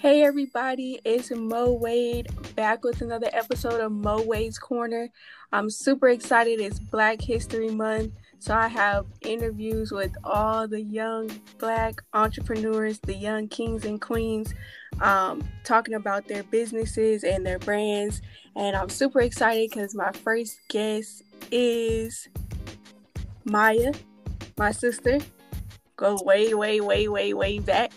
Hey everybody, it's Mo Wade back with another episode of Mo Wade's Corner. I'm super excited. It's Black History Month, so I have interviews with all the young black entrepreneurs, the young kings and queens, um, talking about their businesses and their brands. And I'm super excited because my first guest is Maya, my sister. Go way, way, way, way, way back.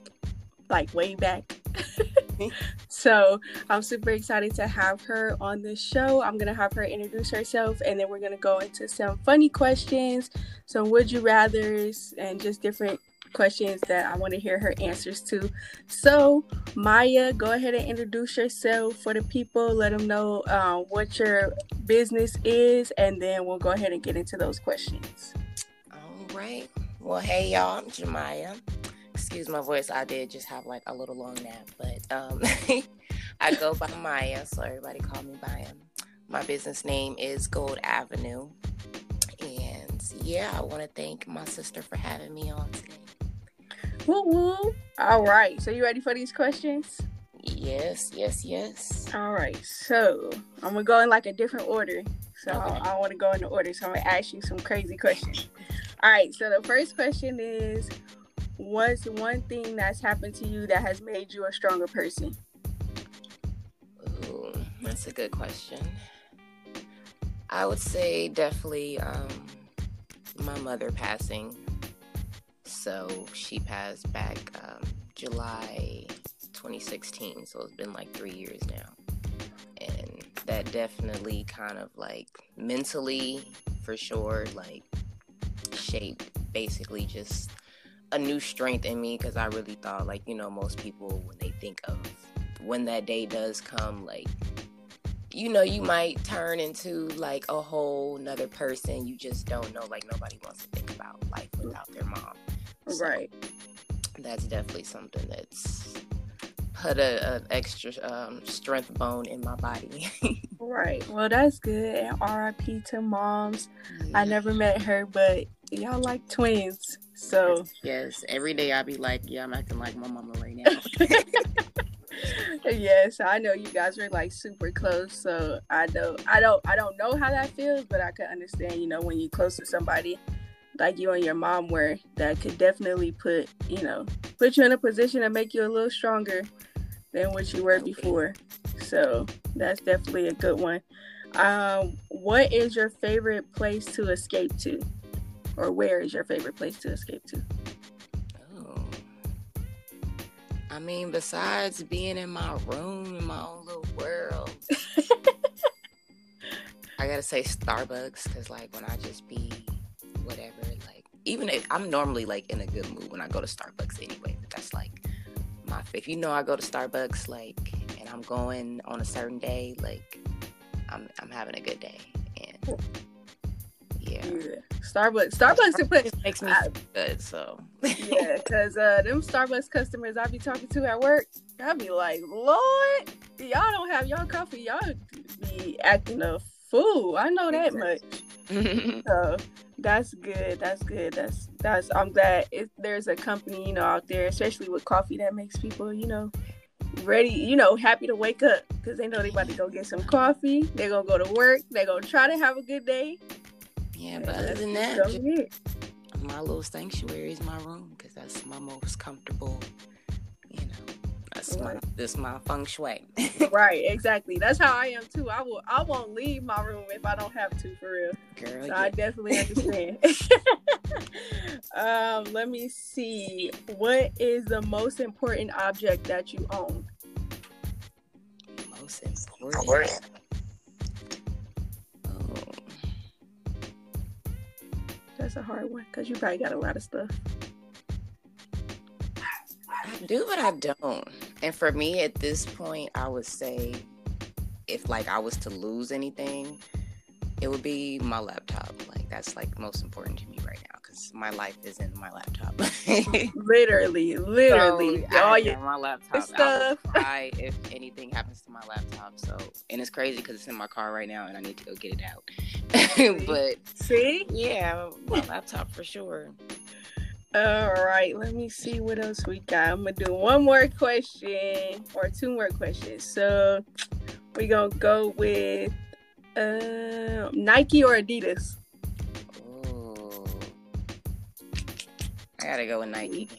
Like way back. so I'm super excited to have her on the show. I'm gonna have her introduce herself, and then we're gonna go into some funny questions, some would you rather's, and just different questions that I want to hear her answers to. So, Maya, go ahead and introduce yourself for the people. Let them know uh, what your business is, and then we'll go ahead and get into those questions. All right. Well, hey y'all, I'm Jemiah excuse my voice. I did just have like a little long nap, but um, I go by Maya, so everybody call me by him. My business name is Gold Avenue, and yeah, I want to thank my sister for having me on today. Woo woo! All right, so you ready for these questions? Yes, yes, yes. All right, so I'm gonna go in like a different order. So okay. I, I want to go in the order. So I'm gonna ask you some crazy questions. All right, so the first question is what's one thing that's happened to you that has made you a stronger person? Ooh, that's a good question. I would say definitely um, my mother passing. So she passed back um, July 2016. So it's been like three years now. And that definitely kind of like mentally, for sure, like shaped basically just a new strength in me because I really thought, like, you know, most people, when they think of when that day does come, like, you know, you might turn into like a whole nother person. You just don't know. Like, nobody wants to think about life without their mom. So right. That's definitely something that's put a, a extra um, strength bone in my body. right. Well, that's good. And RIP to moms. Yeah. I never met her, but y'all like twins. So yes, every day I be like, yeah, I'm acting like my mama right now. yes, I know you guys are like super close, so I know I don't I don't know how that feels, but I can understand, you know, when you're close to somebody like you and your mom were that could definitely put, you know, put you in a position to make you a little stronger than what you were before. So that's definitely a good one. Um, what is your favorite place to escape to? Or where is your favorite place to escape to? Oh, I mean, besides being in my room in my own little world, I gotta say Starbucks because like when I just be whatever, like even if I'm normally like in a good mood when I go to Starbucks anyway, but that's like my if you know I go to Starbucks like and I'm going on a certain day, like I'm I'm having a good day and yeah. yeah. Starbucks. Starbucks makes me I, good. So yeah, because uh, them Starbucks customers I be talking to at work, I be like, Lord, y'all don't have y'all coffee. Y'all be acting a fool. I know that much. so that's good. That's good. That's that's. I'm glad if there's a company you know out there, especially with coffee, that makes people you know ready, you know, happy to wake up because they know they about to go get some coffee. They're gonna go to work. They're gonna try to have a good day. Yeah, but other than that, just, my little sanctuary is my room because that's my most comfortable. You know, that's right. my this my feng shui. right, exactly. That's how I am too. I will I won't leave my room if I don't have to for real. Girl, so yeah. I definitely understand. um, let me see. What is the most important object that you own? Most important. That's a hard one because you probably got a lot of stuff. I do, but I don't. And for me at this point, I would say if like I was to lose anything, it would be my laptop. Like that's like most important to me right now because my life is in my laptop. literally, literally, so, all your my laptop. Stuff. I if anything happens to my laptop. So, and it's crazy because it's in my car right now, and I need to go get it out. but see, yeah, my laptop for sure. All right, let me see what else we got. I'm gonna do one more question or two more questions. So we gonna go with uh, Nike or Adidas. I gotta go with Nike.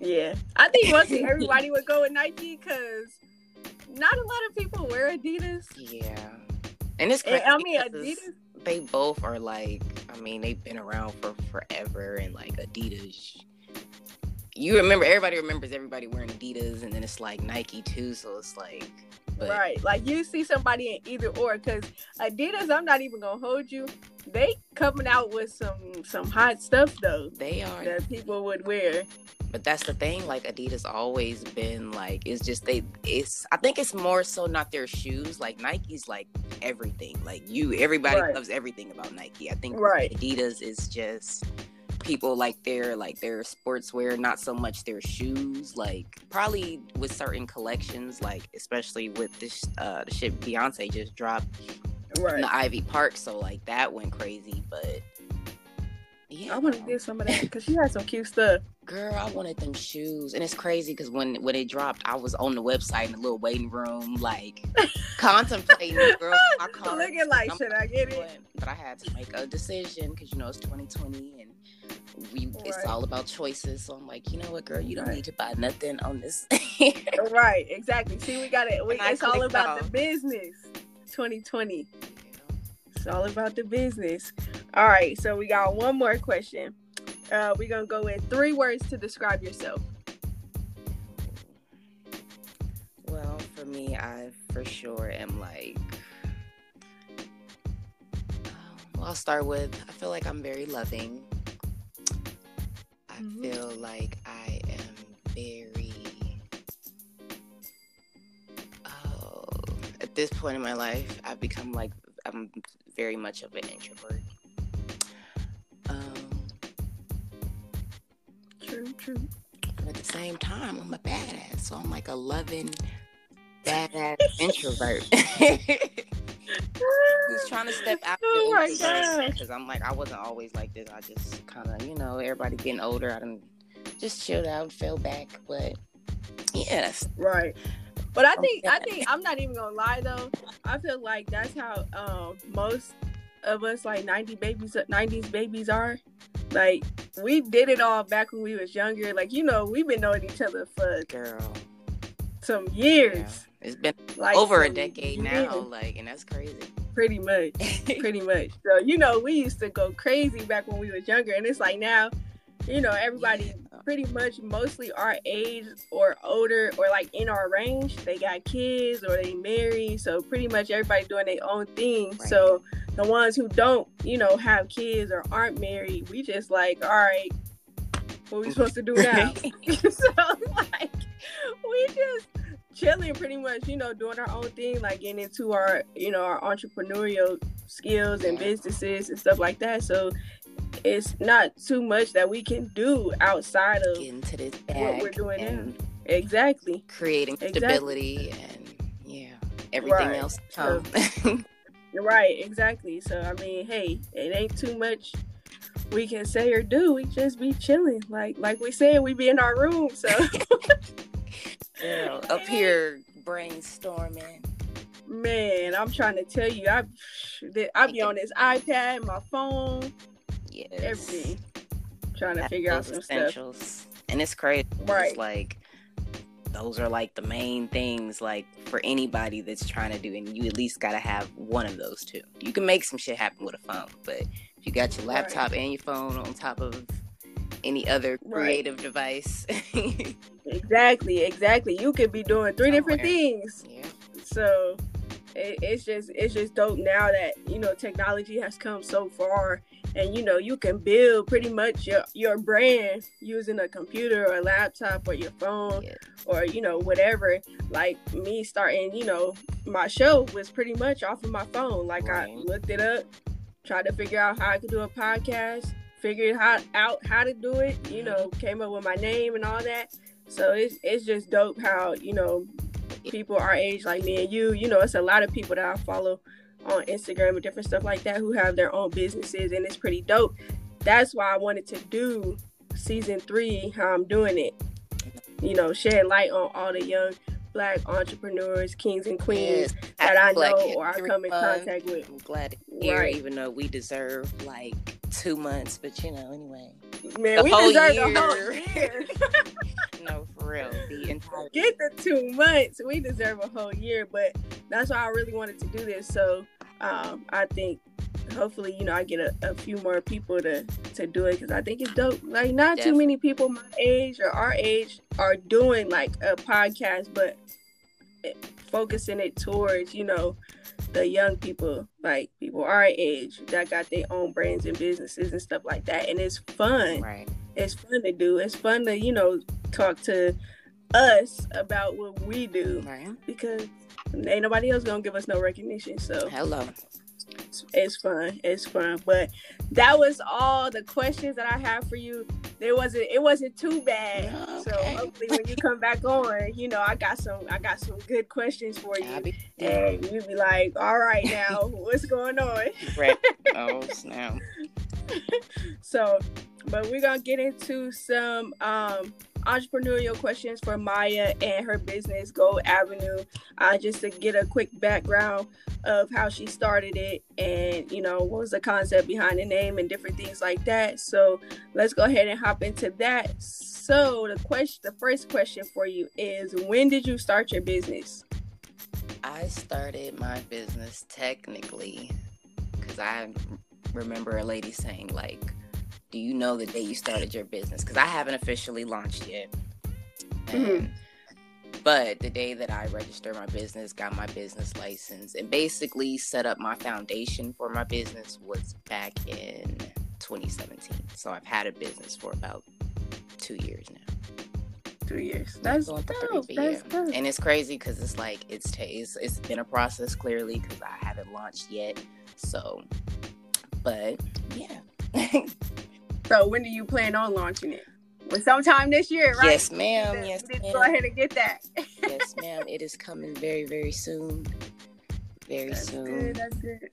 Yeah, I think mostly everybody would go with Nike because not a lot of people wear Adidas. Yeah, and it's crazy. And, I mean, Adidas. They both are like, I mean, they've been around for forever, and like Adidas. You remember, everybody remembers everybody wearing Adidas, and then it's like Nike too. So it's like, but Right, like you see somebody in either or, because Adidas, I'm not even gonna hold you. They coming out with some some hot stuff though they are. that people would wear. But that's the thing. Like Adidas always been like it's just they. It's I think it's more so not their shoes. Like Nike's like everything. Like you, everybody Right. loves everything about Nike. I think Right. Adidas is just people like their like their sportswear, not so much their shoes. Like probably with certain collections, like especially with this uh the shit Beyonce just dropped in the Ivy Park. So like that went crazy. But yeah, I want to get some of that because she had some cute stuff. Girl, I wanted them shoes, and it's crazy because when when it dropped, I was on the website in the little waiting room, like contemplating. Girl, my car. Looking like, should I get it? But, but I had to make a decision because you know it's 2020 and we it's all about choices. So I'm like, you know what, girl, you don't Right. need to buy nothing on this. Right, exactly. See, we got it. We, it's all about the business. 2020. It's all about the business. All right, so we got one more question. Uh, we're gonna go with three words to describe yourself. Well, for me, I for sure am like. um, Well, I'll start with I feel like I'm very loving. I feel like I am very. Oh, at this point in my life, I've become like I'm very much of an introvert. Um, True, true. but at the same time, I'm a badass, so I'm like a loving, badass introvert. Who's trying to step out Oh because I'm like I wasn't always like this. I just kind of you know everybody getting older. I done just chilled out, fell back, but that's Right. But I think I think I'm not even gonna lie though. I feel like that's how um most of us like 90 babies 90s babies are. Like we did it all back when we was younger. Like you know, we've been knowing each other for girl. some years. It's been Like over a decade years. now, like, and that's crazy. Pretty much. Pretty much. So you know, we used to go crazy back when we was younger and it's like now, you know, everybody Yeah. pretty much mostly our age or older or like in our range. They got kids or they married. So pretty much everybody doing their own thing. Right. So the ones who don't, you know, have kids or aren't married, we just like, all right, what we supposed to do now? so like we just chilling pretty much, you know, doing our own thing, like getting into our, you know, our entrepreneurial skills and businesses and stuff like that. So it's not too much that we can do outside of Getting to this what we're doing now. exactly. creating Exactly. stability and yeah, everything Right. else So- right, exactly. So I mean, hey, it ain't too much we can say or do. We just be chilling. Like like we said, we be in our room. So Girl, up here brainstorming. man, I'm trying to tell you, I I be on this iPad, my phone, Yes. everything, trying to Have figure out some stuff. And it's crazy. Right. It's like those are like the main things like for anybody that's trying to do and you at least gotta have one of those two. You can make some shit happen with a phone, but if you got your Right. laptop and your phone on top of any other Right. creative device. Exactly, exactly. You could be doing three different things. yeah. So it, it's just it's just dope now that you know technology has come so far, and you know you can build pretty much your your brand using a computer or a laptop or your phone Yeah. or you know whatever. Like me starting, you know, my show was pretty much off of my phone. Like I looked it up, tried to figure out how I could do a podcast, figured how, out how to do it. You know, came up with my name and all that. So it's it's just dope how you know people our age like me and you. You know, it's a lot of people that I follow on Instagram and different stuff like that who have their own businesses, and it's pretty dope. That's why I wanted to do season three, how I'm doing it. You know, shed light on all the young black entrepreneurs, kings and queens yes, that I know or I come in contact with. I'm glad to hear, right. even though we deserve like two months, but you know, anyway. Man, the we deserve year. the whole year. no, for real. The entire get the two months. We deserve a whole year, but that's why I really wanted to do this. So um, I think hopefully you know I get a, a few more people to to do it because I think it's dope. Like not Definitely. too many people my age or our age are doing like a podcast, but focusing it towards you know the young people, like people our age that got their own brands and businesses and stuff like that, and it's fun. Right. It's fun to do. It's fun to you know talk to us about what we do right. because ain't nobody else gonna give us no recognition. So hello it's fun. It's fun. But that was all the questions that I have for you. There wasn't it wasn't too bad. Okay. So hopefully when you come back on, you know, I got some I got some good questions for you. And you'd be like, all right now, what's going on? right. Oh snap. so but we're gonna get into some um entrepreneurial questions for Maya and her business Gold Avenue. Uh, just to get a quick background of how she started it and you know what was the concept behind the name and different things like that. So let's go ahead and hop into that. So the question, the first question for you is, when did you start your business? I started my business technically because I remember a lady saying like do you know the day you started your business? Because I haven't officially launched yet. Mm-hmm. But the day that I registered my business, got my business license, and basically set up my foundation for my business was back in 2017. So I've had a business for about two years now. Two years. That's dope. That's dope. And it's crazy because it's like it's, t- it's it's been a process clearly because I haven't launched yet. So, but yeah. So when do you plan on launching it? Well, sometime this year, right? Yes, ma'am. yes, ma'am. Go ahead and get that. yes, ma'am. It is coming very, very soon. Very That's soon. Good. That's good.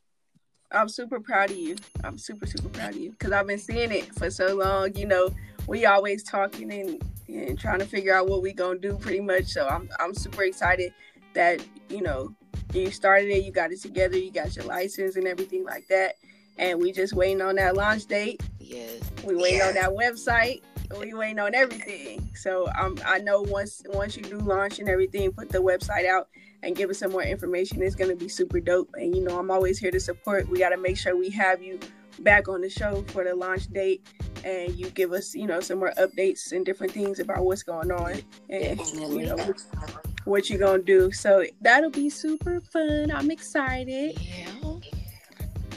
I'm super proud of you. I'm super, super proud of you because I've been seeing it for so long. You know, we always talking and, and trying to figure out what we gonna do, pretty much. So I'm, I'm super excited that you know you started it, you got it together, you got your license and everything like that and we just waiting on that launch date. Yes. We waiting on that website. We waiting on everything. So um, I know once once you do launch and everything, put the website out and give us some more information. It's gonna be super dope. And you know, I'm always here to support. We gotta make sure we have you back on the show for the launch date and you give us, you know, some more updates and different things about what's going on and you know what, what you're gonna do. So that'll be super fun. I'm excited. Yeah.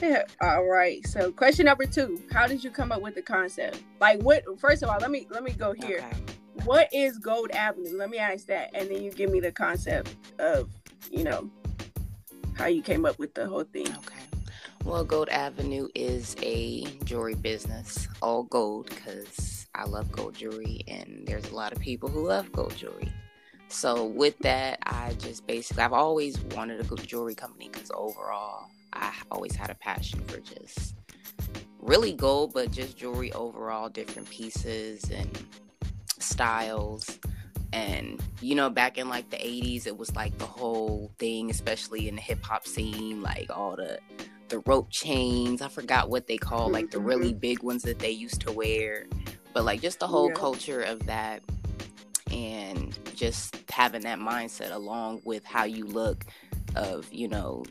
Yeah. All right. So question number two: How did you come up with the concept? Like, what? First of all, let me let me go here. Okay. What is Gold Avenue? Let me ask that, and then you give me the concept of, you know, how you came up with the whole thing. Okay. Well, Gold Avenue is a jewelry business, all gold, because I love gold jewelry, and there's a lot of people who love gold jewelry. So with that, I just basically I've always wanted a good jewelry company because overall I always had a passion for just really gold, but just jewelry overall, different pieces and styles. And you know, back in like the 80s, it was like the whole thing, especially in the hip hop scene, like all the the rope chains. I forgot what they call like the really mm-hmm. big ones that they used to wear. But like just the whole yeah. culture of that and just having that mindset along with how you look of, you know,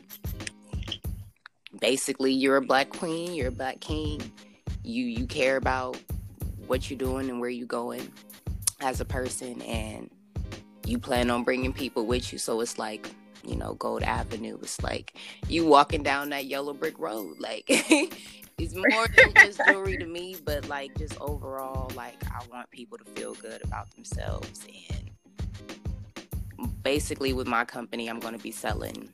basically you're a black queen, you're a black king. You you care about what you're doing and where you're going as a person and you plan on bringing people with you so it's like you know gold avenue it's like you walking down that yellow brick road like it's more than just jewelry to me but like just overall like i want people to feel good about themselves and basically with my company i'm going to be selling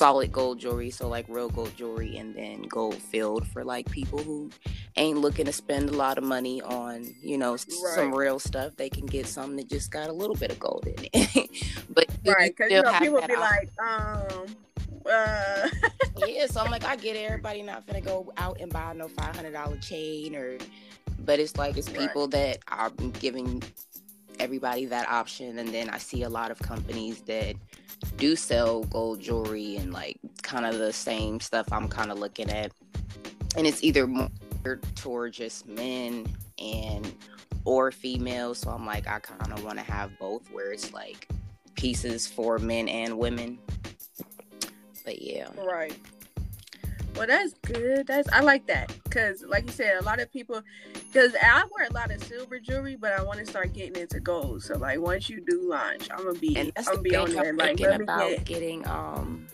solid gold jewelry, so like real gold jewelry, and then gold filled for like people who ain't looking to spend a lot of money on, you know, right. some real stuff. They can get something that just got a little bit of gold in it. but right, because you know people be like, um. Uh... yeah, so I'm like, I get it. Everybody not gonna go out and buy no five hundred dollar chain or but it's like it's people right. that are giving everybody that option and then i see a lot of companies that do sell gold jewelry and like kind of the same stuff i'm kind of looking at and it's either more toward just men and or females so i'm like i kind of want to have both where it's like pieces for men and women yeah right well, that's good. That's I like that because, like you said, a lot of people. Because I wear a lot of silver jewelry, but I want to start getting into gold. So, like, once you do launch, I'm gonna be. And that's I'm the be on there. Like, about get... getting um,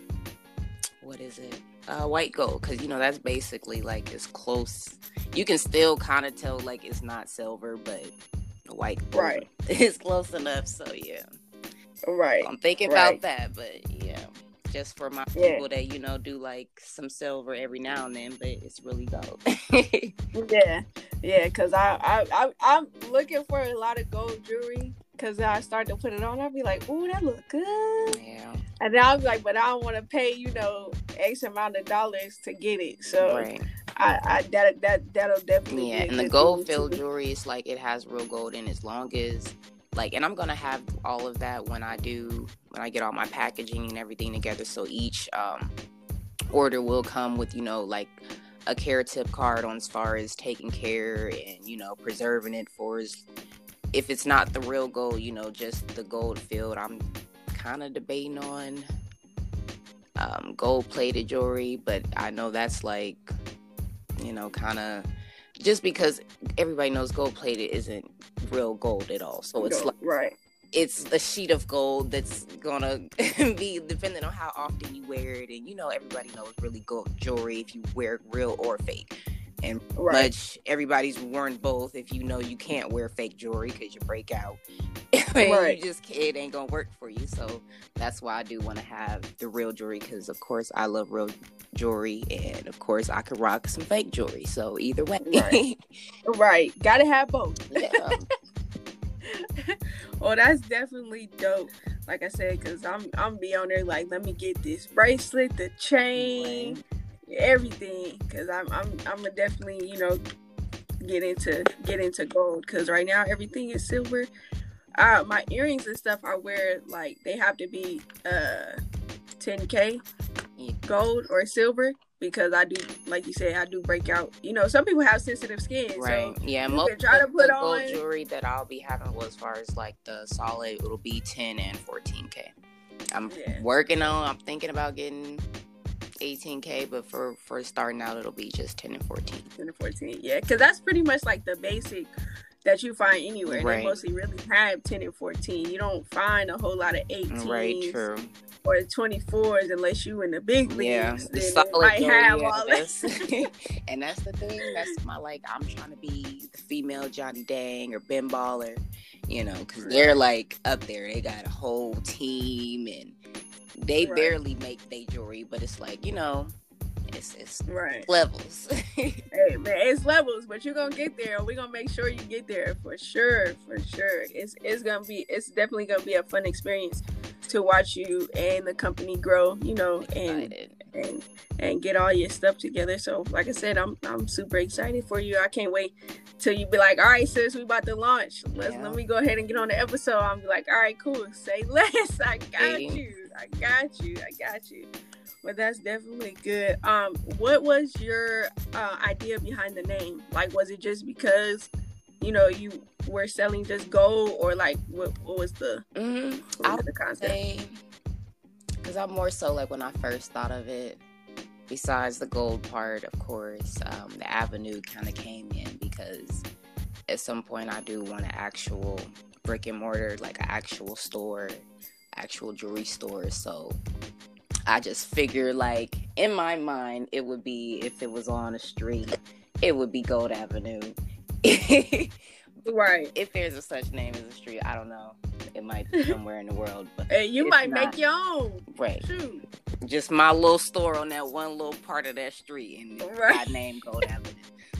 what is it? Uh, white gold, because you know that's basically like as close. You can still kind of tell like it's not silver, but white gold right. is close enough. So yeah. Right. So I'm thinking right. about that, but just for my yeah. people that you know do like some silver every now and then, but it's really gold. yeah, yeah, because I, I I I'm looking for a lot of gold jewelry because I start to put it on. I'll be like, "Ooh, that look good." Yeah. And then I'll be like, "But I don't want to pay you know X amount of dollars to get it." So. Right. I, I that that that'll definitely yeah, and the gold filled jewelry is like it has real gold in as long as like and i'm gonna have all of that when i do when i get all my packaging and everything together. So each um, order will come with you know like a care tip card on as far as taking care and you know preserving it for as if it's not the real gold you know just the gold filled i'm kind of debating on um, gold plated jewelry but i know that's like you know kind of just because everybody knows gold plated isn't real gold at all. So it's no, like right. It's a sheet of gold that's gonna be depending on how often you wear it, and you know everybody knows really gold jewelry if you wear real or fake. And right. much everybody's worn both. If you know you can't wear fake jewelry because you break out, right. you just it ain't gonna work for you. So that's why I do want to have the real jewelry because of course I love real jewelry, and of course I could rock some fake jewelry. So either way, right, right. gotta have both. Yeah. well, that's definitely dope. Like I said, because I'm I'm be on there like, let me get this bracelet, the chain, everything. Because I'm I'm I'm definitely you know get into get into gold. Because right now everything is silver. Uh, my earrings and stuff I wear like they have to be uh 10k gold or silver because I do, like you said, I do break out. You know, some people have sensitive skin, right? So yeah, most try to put gold on... jewelry that I'll be having, well, as far as like the solid, it'll be 10 and 14k. I'm yeah. working on. I'm thinking about getting 18k, but for for starting out, it'll be just 10 and 14. 10 and 14, yeah, because that's pretty much like the basic that you find anywhere. Right. They mostly really have 10 and 14. You don't find a whole lot of 18. Right, true or 24s unless you in the big leagues. Yeah, then might have all this. and that's the thing. That's my like. I'm trying to be the female Johnny Dang or Ben Baller, you know, because they're like up there. They got a whole team and they right. barely make their jewelry, but it's like you know. It's, it's right. levels. hey man, it's levels, but you're gonna get there. We're gonna make sure you get there for sure, for sure. It's it's gonna be it's definitely gonna be a fun experience to watch you and the company grow, you know, and and and get all your stuff together. So, like I said, I'm I'm super excited for you. I can't wait till you be like, all right, sis, we about to launch. Let's yeah. let me go ahead and get on the episode. I'm be like, all right, cool. Say less. I got you. I got you. I got you. But that's definitely good. Um, what was your uh, idea behind the name? Like, was it just because you know you were selling just gold or like what, what was the, mm-hmm. what was the concept because i'm more so like when i first thought of it besides the gold part of course um, the avenue kind of came in because at some point i do want an actual brick and mortar like an actual store actual jewelry store so i just figure like in my mind it would be if it was on a street it would be gold avenue right. If there's a such name as a street, I don't know. It might be somewhere in the world, but hey, you might not. make your own. Right. Shoot. Just my little store on that one little part of that street, and right. I name Gold Avenue.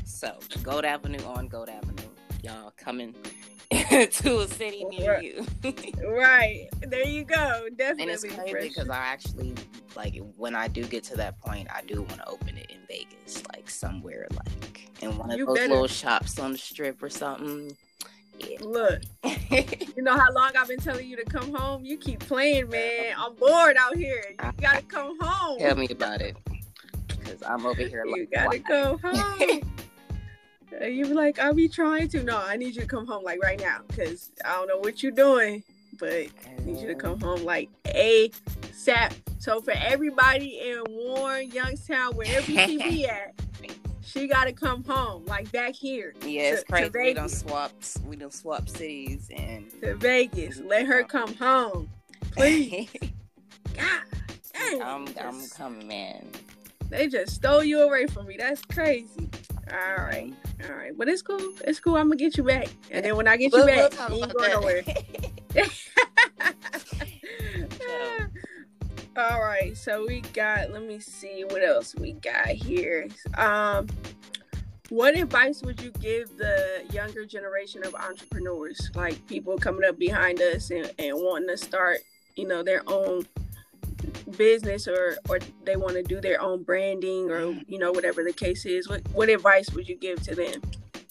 So Gold Avenue on Gold Avenue, y'all coming to a city near right. you. right. There you go. Definitely. And it's crazy because I actually like when I do get to that point, I do want to open it in Vegas, like somewhere like in one of you those better. little shops on the strip or something. Yeah. Look, you know how long I've been telling you to come home? You keep playing, man. I'm bored out here. You uh, gotta come home. Tell me about it. Because I'm over here like, You gotta go home. you be like, I'll be trying to. No, I need you to come home like right now. Because I don't know what you're doing, but I need you to come uh. home like ASAP. So for everybody in Warren, Youngstown, wherever you be at, she got to come home, like back here. Yeah, it's to, crazy. To we don't swap. We don't swap cities and to Vegas. Let her come home, please. God, dang. I'm, I'm coming, man. They just stole you away from me. That's crazy. All right, mm-hmm. all right, but it's cool. It's cool. I'm gonna get you back, and then when I get we'll, you back, we'll you ain't going nowhere. Oh, All right, so we got. Let me see what else we got here. Um, what advice would you give the younger generation of entrepreneurs, like people coming up behind us and, and wanting to start, you know, their own business or or they want to do their own branding or you know whatever the case is? What what advice would you give to them?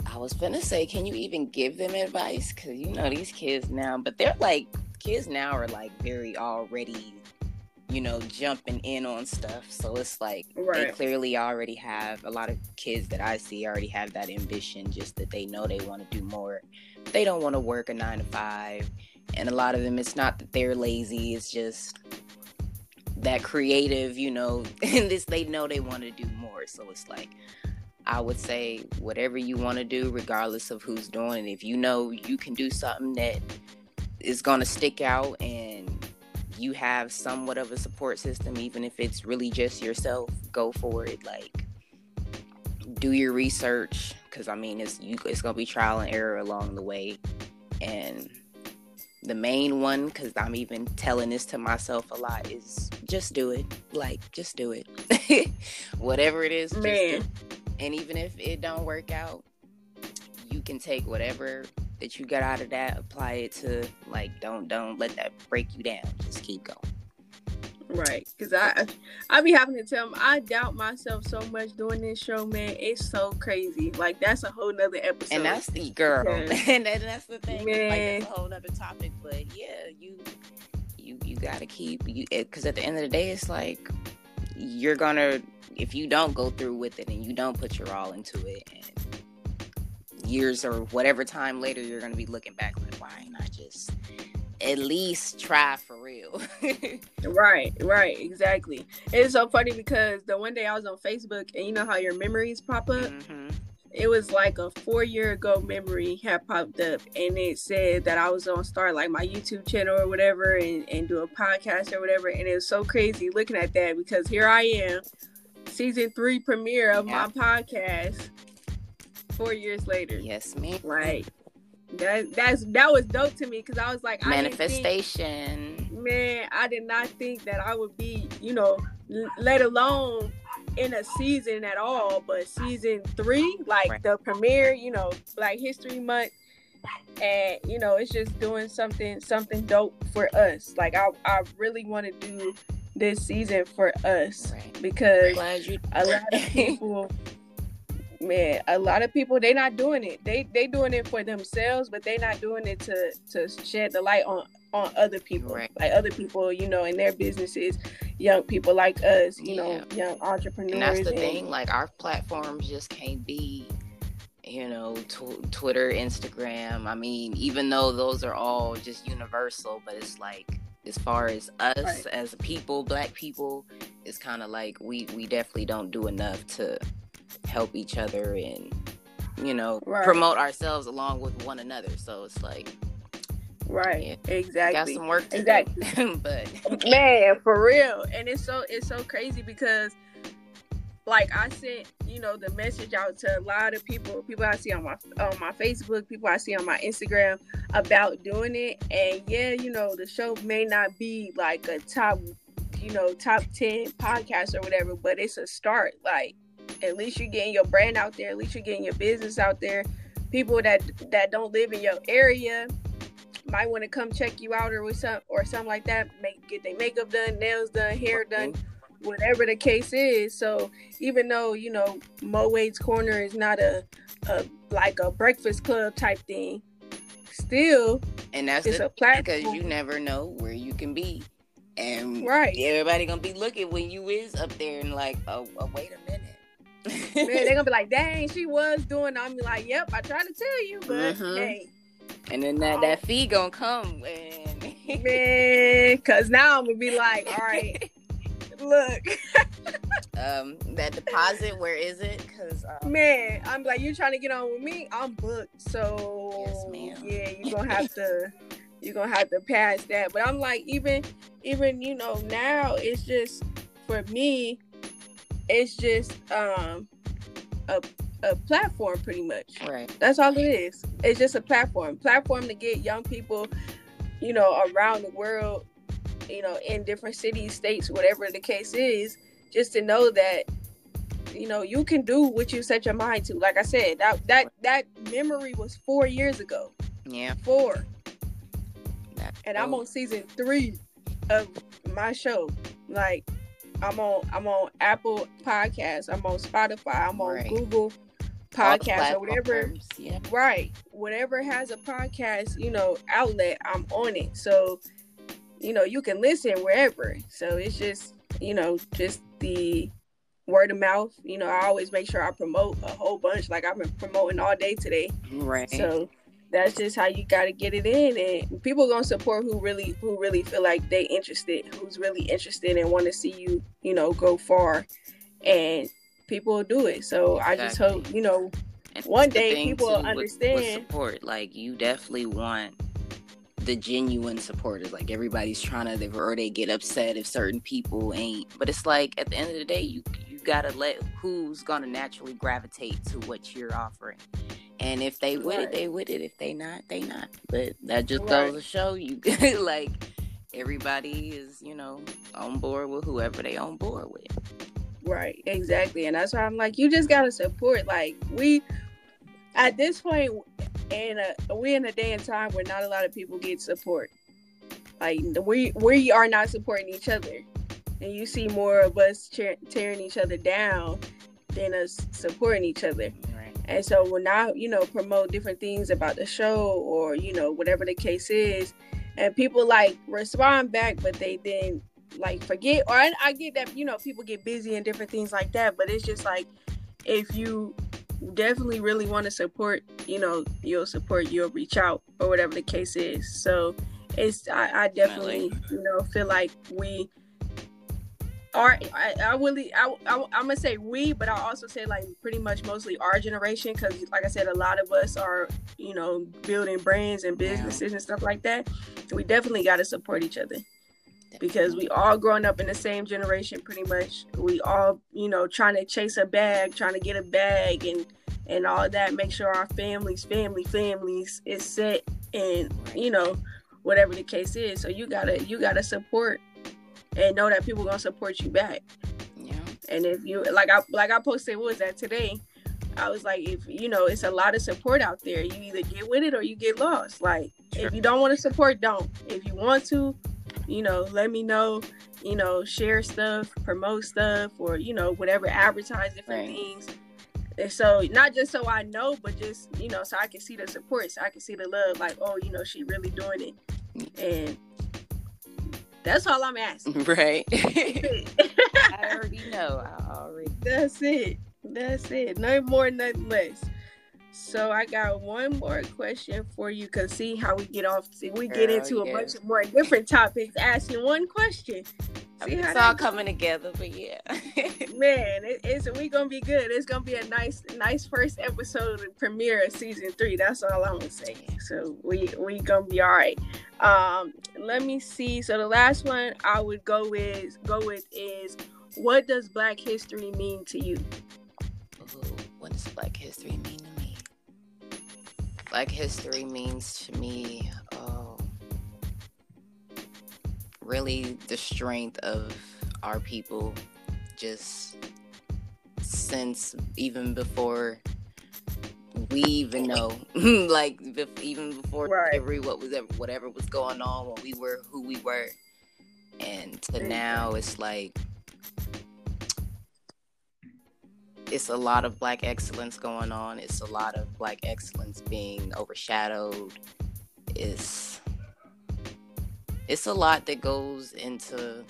I was gonna say, can you even give them advice? Because you know these kids now, but they're like kids now are like very already you know, jumping in on stuff. So it's like right. they clearly already have a lot of kids that I see already have that ambition, just that they know they want to do more. They don't want to work a nine to five. And a lot of them, it's not that they're lazy, it's just that creative, you know, and this they know they want to do more. So it's like, I would say whatever you want to do, regardless of who's doing it, if you know you can do something that is going to stick out and you have somewhat of a support system, even if it's really just yourself, go for it. Like, do your research because I mean, it's you, it's gonna be trial and error along the way, and the main one because I'm even telling this to myself a lot is just do it. Like, just do it. Whatever it is, man. And even if it don't work out, you can take whatever that you got out of that, apply it to like don't don't let that break you down. Just keep going. Right, because I I be having to tell them I doubt myself so much doing this show, man. It's so crazy. Like that's a whole nother episode. And that's the girl, and that's the thing. Man. Like that's a whole other topic. But yeah, you you you gotta keep you eh, because at the end of the day, it's like you're gonna if you don't go through with it and you don't put your all into it and years or whatever time later you're going to be looking back like why not just at least try for real? Right right exactly. It's so funny because the one day i was on facebook and you know how your memories pop up? Mm-hmm. it was like a four year ago memory had popped up and it said that i was to start like my youtube channel or whatever and, and do a podcast or whatever and it was so crazy looking at that because here i am season three premiere of my podcast four years later. Yes, ma'am. Right. That that's that was dope to me because I was like manifestation. Think, man, I did not think that I would be, you know, l- let alone in a season at all. But season three, like right. the premiere, you know, Black History Month, and you know, it's just doing something something dope for us. Like I I really want to do this season for us right. because a lot of people man, a lot of people they not doing it. They they doing it for themselves, but they not doing it to to shed the light on on other people, right. like other people, you know, in their businesses, young people like us, you yeah. know, young entrepreneurs. And that's the and, thing, like our platforms just can't be, you know, tw- Twitter, Instagram. I mean, even though those are all just universal, but it's like as far as us right. as people, black people, it's kind of like we we definitely don't do enough to help each other and you know right. promote ourselves along with one another. So it's like right yeah, exactly got some work to exactly do. but man for real and it's so it's so crazy because like I sent, you know, the message out to a lot of people, people I see on my on my Facebook, people I see on my Instagram about doing it. And yeah, you know, the show may not be like a top, you know, top ten podcast or whatever, but it's a start. Like at least you're getting your brand out there. At least you're getting your business out there. People that that don't live in your area might want to come check you out or with some or something like that. Make get their makeup done, nails done, hair done, whatever the case is. So even though you know Mo Wade's Corner is not a, a like a Breakfast Club type thing, still, and that's it's a platform because you never know where you can be, and right, everybody gonna be looking when you is up there and like, oh, oh wait a minute. Man, they're gonna be like, "Dang, she was doing." I'm like, "Yep, I tried to tell you, but mm-hmm. hey." And then that, that oh. fee gonna come, man. man, cause now I'm gonna be like, all right, look. um, that deposit, where is it? Cause um, man, I'm like, you trying to get on with me? I'm booked, so yes, ma'am. yeah, you gonna have to, you gonna have to pass that. But I'm like, even, even you know, now it's just for me, it's just um a a platform pretty much. Right. That's all it is. It's just a platform. Platform to get young people, you know, around the world, you know, in different cities, states, whatever the case is, just to know that you know you can do what you set your mind to. Like I said, that that that memory was four years ago. Yeah. Four. and I'm on season three of my show. Like I'm on I'm on Apple Podcasts, I'm on Spotify, I'm on right. Google Podcasts or whatever. Yeah. Right. Whatever has a podcast, you know, outlet, I'm on it. So, you know, you can listen wherever. So it's just, you know, just the word of mouth. You know, I always make sure I promote a whole bunch. Like I've been promoting all day today. Right. So that's just how you got to get it in and people gonna support who really who really feel like they interested who's really interested and want to see you you know go far and people will do it. So exactly. i just hope you know and one day people will understand with, with support like you definitely want the genuine supporters like everybody's trying to they or they get upset if certain people ain't but it's like at the end of the day you you gotta let who's gonna naturally gravitate to what you're offering and if they with right. it, they with it. If they not, they not. But that just right. goes to show you, like everybody is, you know, on board with whoever they on board with. Right, exactly, and that's why I'm like, you just gotta support. Like we, at this point, and we in a day and time where not a lot of people get support. Like we we are not supporting each other, and you see more of us tearing each other down than us supporting each other. And so when I, you know, promote different things about the show or, you know, whatever the case is, and people like respond back, but they then like forget, or I, I get that, you know, people get busy and different things like that, but it's just like if you definitely really want to support, you know, you'll support, you'll reach out or whatever the case is. So it's, I, I definitely, you know, feel like we, our I, I really I, I am gonna say we but i also say like pretty much mostly our generation because like i said a lot of us are you know building brands and businesses and stuff like that. We definitely got to support each other. Because we all growing up in the same generation pretty much. We all you know trying to chase a bag trying to get a bag and and all that make sure our families family families is set and you know whatever the case is. So you gotta you gotta support and know that people gonna support you back. Yeah. And if you like I like I posted what was that today? I was like, if you know, it's a lot of support out there. You either get with it or you get lost. Like sure. if you don't want to support, don't. If you want to, you know, let me know. You know, share stuff, promote stuff, or you know, whatever, advertise different right. things. And so not just so I know, but just you know, so I can see the support, so I can see the love. Like, oh, you know, she really doing it, and that's all I'm asking. Right. I already know. I already. That's it. That's it. No more, nothing less. So I got one more question for you. Cause see how we get off. See, we get Girl, into a bunch of more different topics. Asking one question. See I mean, it's all coming together, but yeah. Man, it, it's we gonna be good. It's gonna be a nice, nice first episode premiere of season three. That's all I'm gonna say. So we we gonna be all right. Um, let me see. So the last one I would go with go with is what does Black History mean to you? Ooh, what does Black History mean to me? Black History means to me. Oh, really the strength of our people just since even before we even know like even before right. every what was ever, whatever was going on when we were who we were and to now it's like it's a lot of black excellence going on. It's a lot of black excellence being overshadowed. It's it's a lot that goes into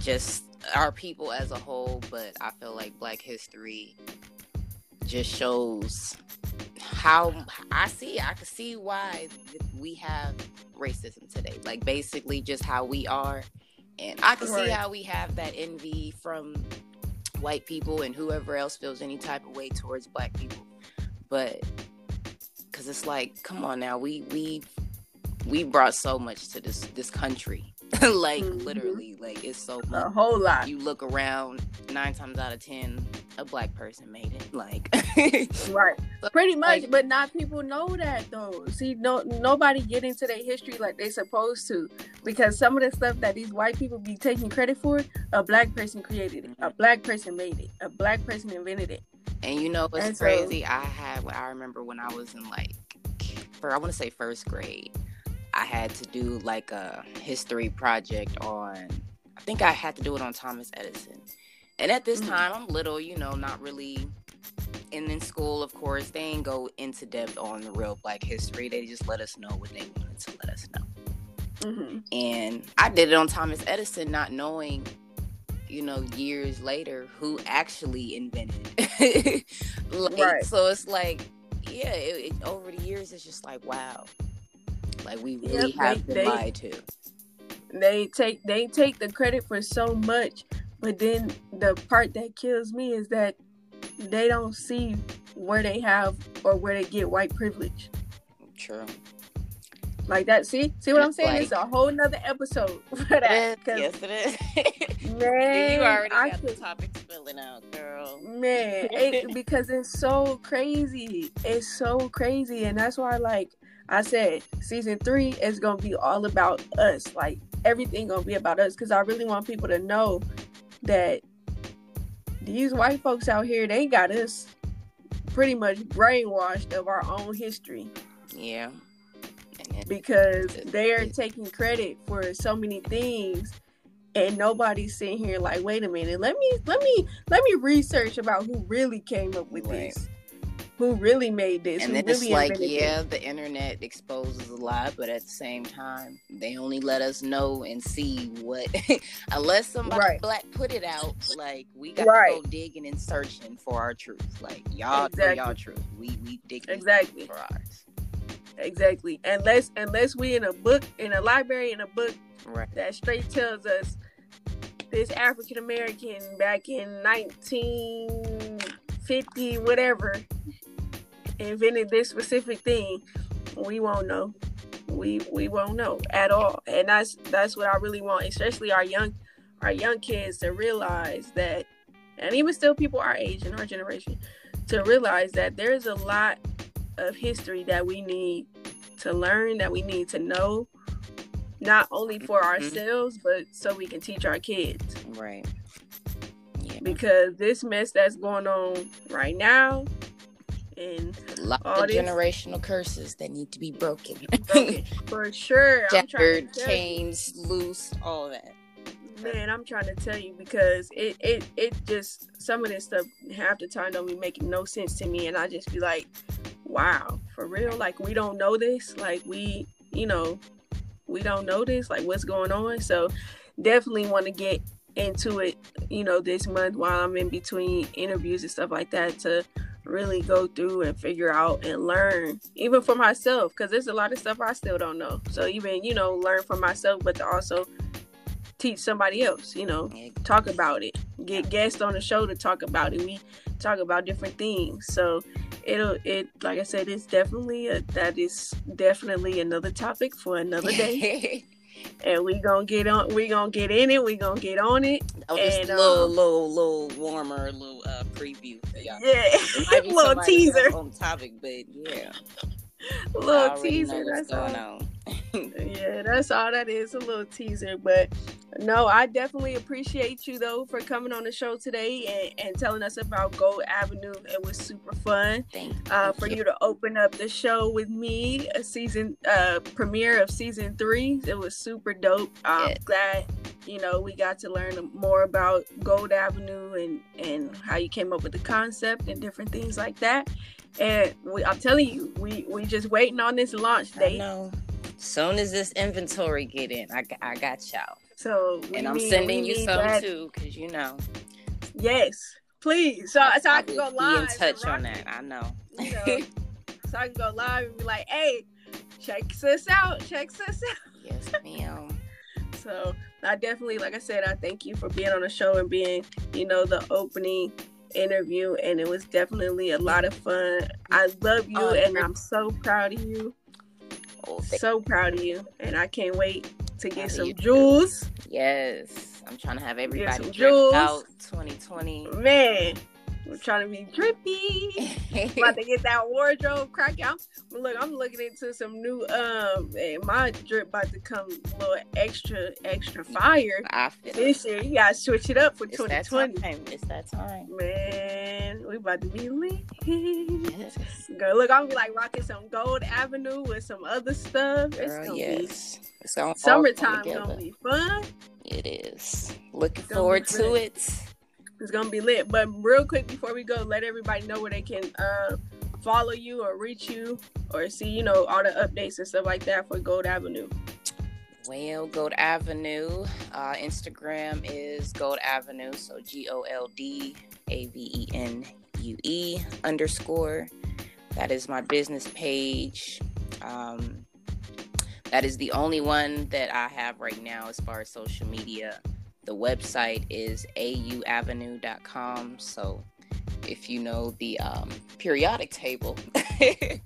just our people as a whole, but I feel like Black History just shows how I see. I can see why we have racism today. Like basically, just how we are, and I can right. see how we have that envy from white people and whoever else feels any type of way towards black people. But because it's like, come on now, we we we brought so much to this this country like mm-hmm. literally like it's so much. a whole lot. You look around nine times out of ten a black person made it like. Right. Pretty much like, but not people know that though. See no nobody get into their history like they supposed to because some of the stuff that these white people be taking credit for a black person created it. A black person made it. A black person invented it. And you know what's and crazy? So, i had i remember when i was in like for i want to say first grade I had to do like a history project on, I think I had to do it on Thomas Edison. And at this mm-hmm. time, I'm little, you know, not really. And in school, of course, they ain't go into depth on the real Black history. They just let us know what they wanted to let us know. Mm-hmm. And I did it on Thomas Edison, not knowing, you know, years later who actually invented. like, right. So it's like, yeah, it, it, over the years, it's just like, wow, like we really yep, have they, been they, lied to. They take they take the credit for so much, but then the part that kills me is that they don't see where they have or where they get white privilege. True. Like that. See, see what it's I'm saying? Like, it's a whole nother episode for that. Yes, it is. man, you already I got could, the topic spilling out, girl. Man, it, because it's so crazy. It's so crazy, and that's why, like, I said season three is gonna be all about us. Like everything gonna be about us because I really want people to know that these white folks out here they got us pretty much brainwashed of our own history. Yeah. Because they are taking credit for so many things and nobody's sitting here like, wait a minute, let me let me let me research about who really came up with right. this who really made this. And then really it's like, yeah, the internet exposes a lot, but at the same time, they only let us know and see what, unless somebody right. black put it out, like we got right. to go digging and searching for our truth. Like y'all exactly. know y'all truth. We we dig exactly for ours. Exactly. Unless unless we in a book in a library in a book right. that straight tells us this African American back in nineteen fifty whatever invented this specific thing, we won't know. We we won't know at all. And that's that's what I really want, especially our young our young kids to realize that and even still people our age and our generation to realize that there's a lot of history that we need to learn, that we need to know, not only for mm-hmm. ourselves, but so we can teach our kids. Right. Yeah. Because this mess that's going on right now, and a lot of generational curses that need to be broken. broken for sure. Shattered, chains, loose, all that. Man, I'm trying to tell you because it, it it just some of this stuff half the time don't be making no sense to me, and I just be like, wow, for real? Like we don't know this? Like we, you know, we don't know this? Like what's going on? So definitely want to get into it, you know, this month while I'm in between interviews and stuff like that to really go through and figure out and learn even for myself because there's a lot of stuff i still don't know. So even you know learn for myself but to also teach somebody else you know talk about it. Get guests on the show to talk about it. We talk about different things. So it'll it like i said it's definitely a, that is definitely another topic for another day and we gonna get on. We gonna get in it. We gonna get on it. Oh, just and, a little, um, little, little warmer, little uh, preview for y'all. Yeah, little teaser on topic, but yeah, little teaser. That's going all. on. yeah, that's all that is. A little teaser, but no, I definitely appreciate you though for coming on the show today and, and telling us about Gold Avenue. It was super fun. Thank uh, for you to open up the show with me, a season uh, premiere of season three. It was super dope. I'm yes. glad you know, we got to learn more about Gold Avenue and and how you came up with the concept and different things like that. And we, I'm telling you, we we just waiting on this launch date. I know. Soon as this inventory get in, I, I got y'all. So and I'm need, sending you some that. too, cause you know. Yes, please. So so I, I can go live. Be in touch on that. I know. You know so I can go live and be like, "Hey, check this out. Check this out." Yes, ma'am. so I definitely, like I said, I thank you for being on the show and being, you know, the opening interview, and it was definitely a lot of fun. I love you, oh, and I'm so proud of you. Oh, so proud of you, and I can't wait to get some jewels. Yes, I'm trying to have everybody dressed out 2020. Man, I'm trying to be drippy. about to get that wardrobe cracking. I'm look. I'm looking into some new. Um, and my drip about to come a little extra, extra fire. this year, you gotta switch it up for it's 2020. That it's that time, man. We about to be lit. Yes. Girl, look, I'm like rocking some Gold Avenue with some other stuff. It's Girl, gonna yes. be. It's gonna summertime gonna be fun. It is. Looking forward to it. It's gonna be lit. But real quick before we go, let everybody know where they can uh, follow you or reach you or see, you know, all the updates and stuff like that for Gold Avenue. Well, Gold Avenue, uh, Instagram is Gold Avenue, so G O L D A V E N U E underscore. That is my business page. Um, that is the only one that I have right now as far as social media. The website is auavenue.com. So if you know the um, periodic table, I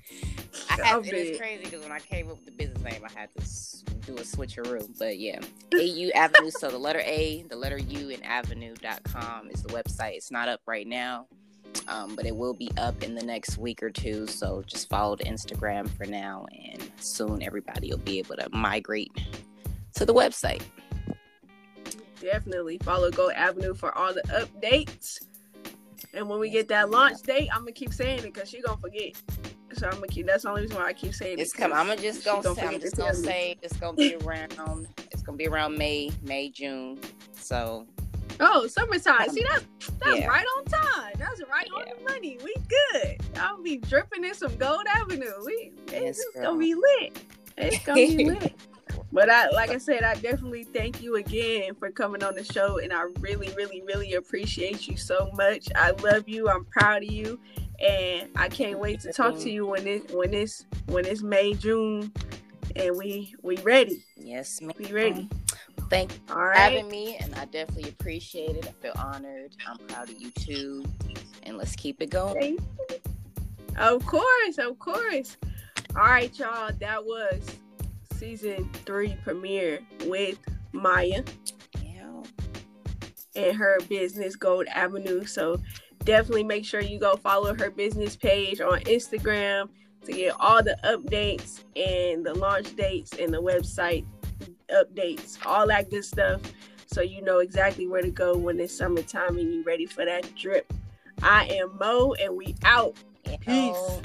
had, it is crazy because when I came up with the business name, I had to do a switcheroo. But yeah, AU Avenue. so the letter A, the letter U, and avenue.com is the website. It's not up right now, um, but it will be up in the next week or two. So just follow the Instagram for now, and soon everybody will be able to migrate to the website definitely follow Gold Avenue for all the updates. And when we get that launch date, I'm gonna keep saying it because she gonna forget. So I'm gonna keep. That's the only reason why I keep saying it's it. Come, I'm gonna just gonna, gonna say. I'm just gonna say it's gonna be around. it's gonna be around May, May, June. So. Oh, summertime. See that? That's yeah. right on time. That's right yeah. on the money. We good. I'll be dripping in some Gold Avenue. We yes, it's girl. gonna be lit. It's gonna be lit. But I, like I said, I definitely thank you again for coming on the show, and I really, really, really appreciate you so much. I love you. I'm proud of you, and I can't wait to talk to you when it when it's when it's May June, and we we ready. Yes, ma'am. We ready. Thank you for right. having me, and I definitely appreciate it. I feel honored. I'm proud of you too, and let's keep it going. Of course, of course. All right, y'all. That was season three premiere with Maya. Yeah. And her business Gold Avenue. So definitely make sure you go follow her business page on Instagram to get all the updates and the launch dates and the website updates, all that good stuff. So you know exactly where to go when it's summertime and you're ready for that drip. I am Mo and we out. Peace.